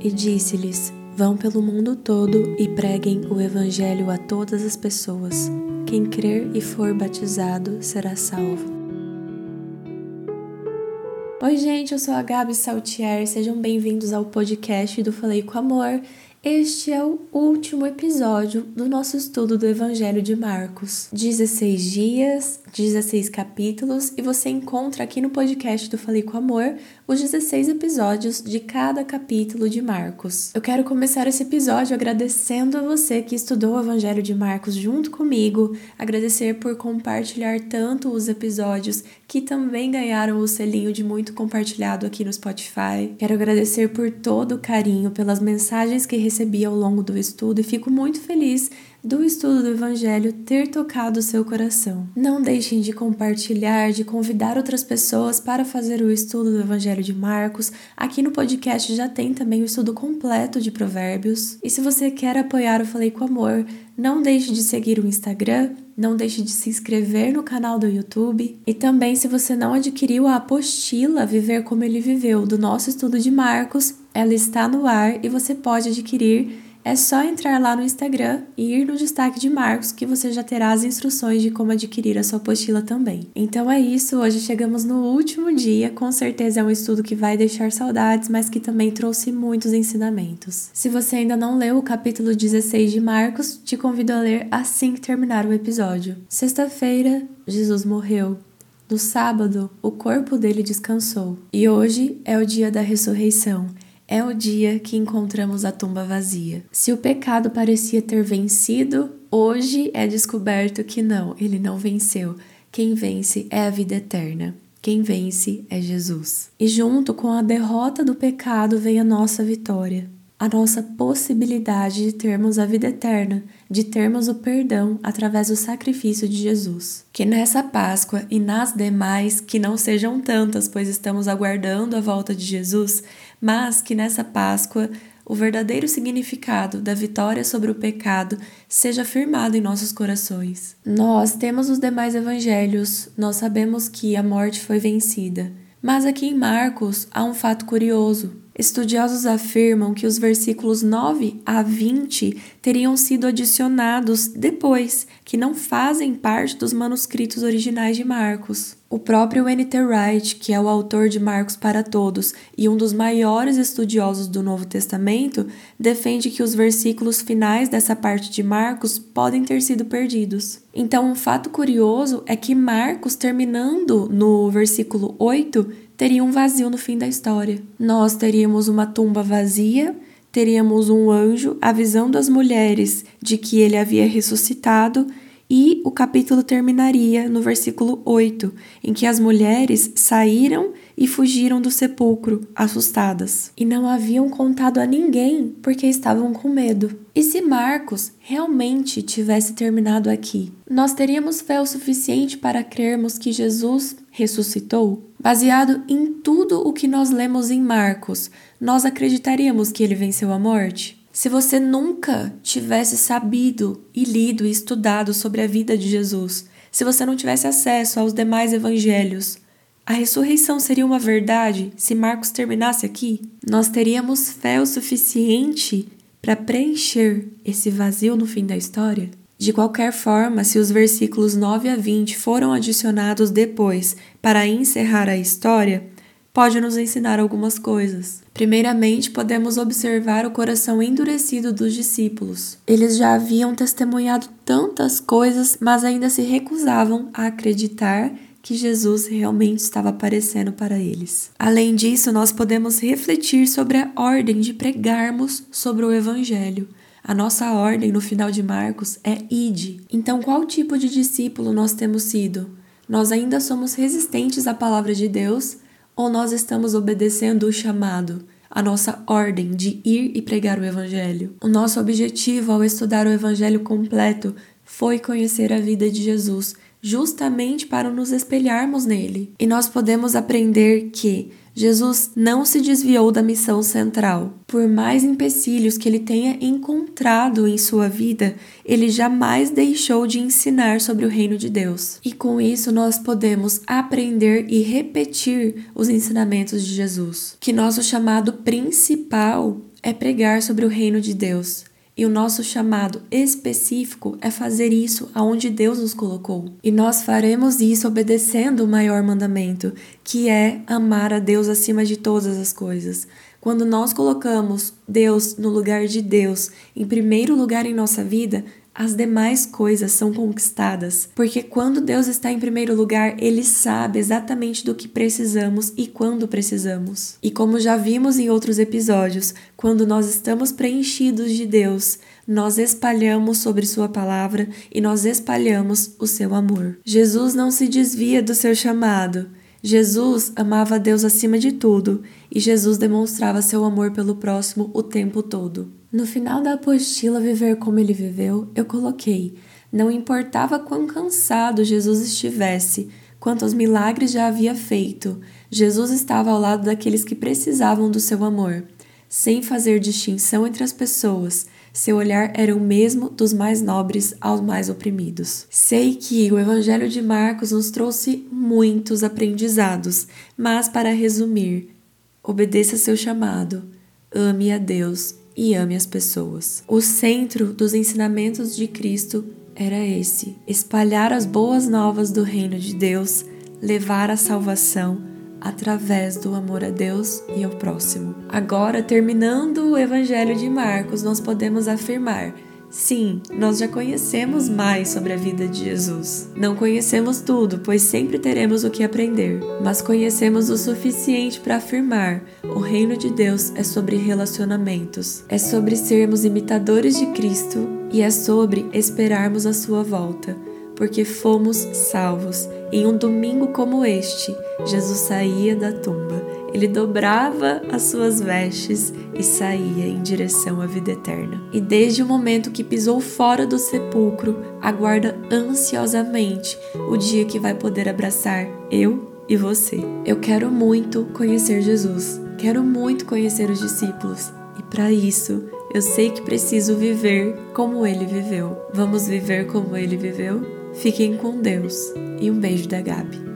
E disse-lhes: Vão pelo mundo todo e preguem o Evangelho a todas as pessoas. Quem crer e for batizado será salvo. Oi, gente, eu sou a Gabi Saltier, sejam bem-vindos ao podcast do Falei com Amor. Este é o último episódio do nosso estudo do Evangelho de Marcos. 16 dias, 16 capítulos, e você encontra aqui no podcast do Falei com Amor os 16 episódios de cada capítulo de Marcos. Eu quero começar esse episódio agradecendo a você que estudou o Evangelho de Marcos junto comigo, agradecer por compartilhar tanto os episódios que também ganharam o selinho de muito compartilhado aqui no Spotify. Quero agradecer por todo o carinho, pelas mensagens que recebi ao longo do estudo e fico muito feliz do estudo do Evangelho ter tocado o seu coração. Não deixem de compartilhar, de convidar outras pessoas para fazer o estudo do Evangelho de Marcos. Aqui no podcast já tem também o estudo completo de Provérbios. E se você quer apoiar o Falei com Amor, não deixe de seguir o Instagram, não deixe de se inscrever no canal do YouTube. E também, se você não adquiriu a apostila Viver Como Ele Viveu do nosso estudo de Marcos, ela está no ar e você pode adquirir é só entrar lá no Instagram e ir no destaque de Marcos que você já terá as instruções de como adquirir a sua apostila também. Então é isso, hoje chegamos no último dia, com certeza é um estudo que vai deixar saudades, mas que também trouxe muitos ensinamentos. Se você ainda não leu o capítulo 16 de Marcos, te convido a ler assim que terminar o episódio. Sexta-feira, Jesus morreu. No sábado, o corpo dele descansou. E hoje é o dia da ressurreição é o dia que encontramos a tumba vazia. Se o pecado parecia ter vencido, hoje é descoberto que não, ele não venceu. Quem vence é a vida eterna. Quem vence é Jesus. E junto com a derrota do pecado vem a nossa vitória a nossa possibilidade de termos a vida eterna, de termos o perdão através do sacrifício de Jesus. Que nessa Páscoa e nas demais, que não sejam tantas, pois estamos aguardando a volta de Jesus, mas que nessa Páscoa o verdadeiro significado da vitória sobre o pecado seja firmado em nossos corações. Nós temos os demais evangelhos, nós sabemos que a morte foi vencida. Mas aqui em Marcos há um fato curioso. Estudiosos afirmam que os versículos 9 a 20 teriam sido adicionados depois, que não fazem parte dos manuscritos originais de Marcos. O próprio N.T. Wright, que é o autor de Marcos para Todos e um dos maiores estudiosos do Novo Testamento, defende que os versículos finais dessa parte de Marcos podem ter sido perdidos. Então, um fato curioso é que Marcos, terminando no versículo 8, teria um vazio no fim da história. Nós teríamos uma tumba vazia, teríamos um anjo avisando as mulheres de que ele havia ressuscitado e o capítulo terminaria no versículo 8, em que as mulheres saíram e fugiram do sepulcro, assustadas, e não haviam contado a ninguém porque estavam com medo. E se Marcos realmente tivesse terminado aqui, nós teríamos fé o suficiente para crermos que Jesus ressuscitou? Baseado em tudo o que nós lemos em Marcos, nós acreditaríamos que ele venceu a morte? Se você nunca tivesse sabido e lido e estudado sobre a vida de Jesus, se você não tivesse acesso aos demais evangelhos, a ressurreição seria uma verdade se Marcos terminasse aqui? Nós teríamos fé o suficiente para preencher esse vazio no fim da história? De qualquer forma, se os versículos 9 a 20 foram adicionados depois para encerrar a história, pode nos ensinar algumas coisas. Primeiramente, podemos observar o coração endurecido dos discípulos. Eles já haviam testemunhado tantas coisas, mas ainda se recusavam a acreditar que Jesus realmente estava aparecendo para eles. Além disso, nós podemos refletir sobre a ordem de pregarmos sobre o Evangelho. A nossa ordem no final de Marcos é ide. Então, qual tipo de discípulo nós temos sido? Nós ainda somos resistentes à palavra de Deus ou nós estamos obedecendo o chamado? a nossa ordem de ir e pregar o Evangelho. O nosso objetivo ao estudar o Evangelho completo foi conhecer a vida de Jesus justamente para nos espelharmos nele. E nós podemos aprender que Jesus não se desviou da missão central. Por mais empecilhos que ele tenha encontrado em sua vida, ele jamais deixou de ensinar sobre o reino de Deus. E com isso nós podemos aprender e repetir os ensinamentos de Jesus. Que nosso chamado principal é pregar sobre o reino de Deus. E o nosso chamado específico é fazer isso aonde Deus nos colocou. E nós faremos isso obedecendo o maior mandamento, que é amar a Deus acima de todas as coisas. Quando nós colocamos Deus no lugar de Deus, em primeiro lugar em nossa vida, as demais coisas são conquistadas, porque quando Deus está em primeiro lugar, Ele sabe exatamente do que precisamos e quando precisamos. E como já vimos em outros episódios, quando nós estamos preenchidos de Deus, nós espalhamos sobre Sua palavra e nós espalhamos o seu amor. Jesus não se desvia do seu chamado. Jesus amava Deus acima de tudo e Jesus demonstrava seu amor pelo próximo o tempo todo. No final da apostila Viver como ele viveu, eu coloquei: não importava quão cansado Jesus estivesse, quantos milagres já havia feito, Jesus estava ao lado daqueles que precisavam do seu amor. Sem fazer distinção entre as pessoas, seu olhar era o mesmo dos mais nobres aos mais oprimidos. Sei que o Evangelho de Marcos nos trouxe muitos aprendizados, mas para resumir, obedeça seu chamado, ame a Deus e ame as pessoas. O centro dos ensinamentos de Cristo era esse: espalhar as boas novas do reino de Deus, levar a salvação através do amor a Deus e ao próximo. Agora, terminando o Evangelho de Marcos, nós podemos afirmar Sim, nós já conhecemos mais sobre a vida de Jesus. Não conhecemos tudo, pois sempre teremos o que aprender, mas conhecemos o suficiente para afirmar: o reino de Deus é sobre relacionamentos, é sobre sermos imitadores de Cristo e é sobre esperarmos a sua volta porque fomos salvos. Em um domingo como este, Jesus saía da tumba. Ele dobrava as suas vestes e saía em direção à vida eterna. E desde o momento que pisou fora do sepulcro, aguarda ansiosamente o dia que vai poder abraçar eu e você. Eu quero muito conhecer Jesus. Quero muito conhecer os discípulos. E para isso, eu sei que preciso viver como ele viveu. Vamos viver como ele viveu? Fiquem com Deus e um beijo da Gabi.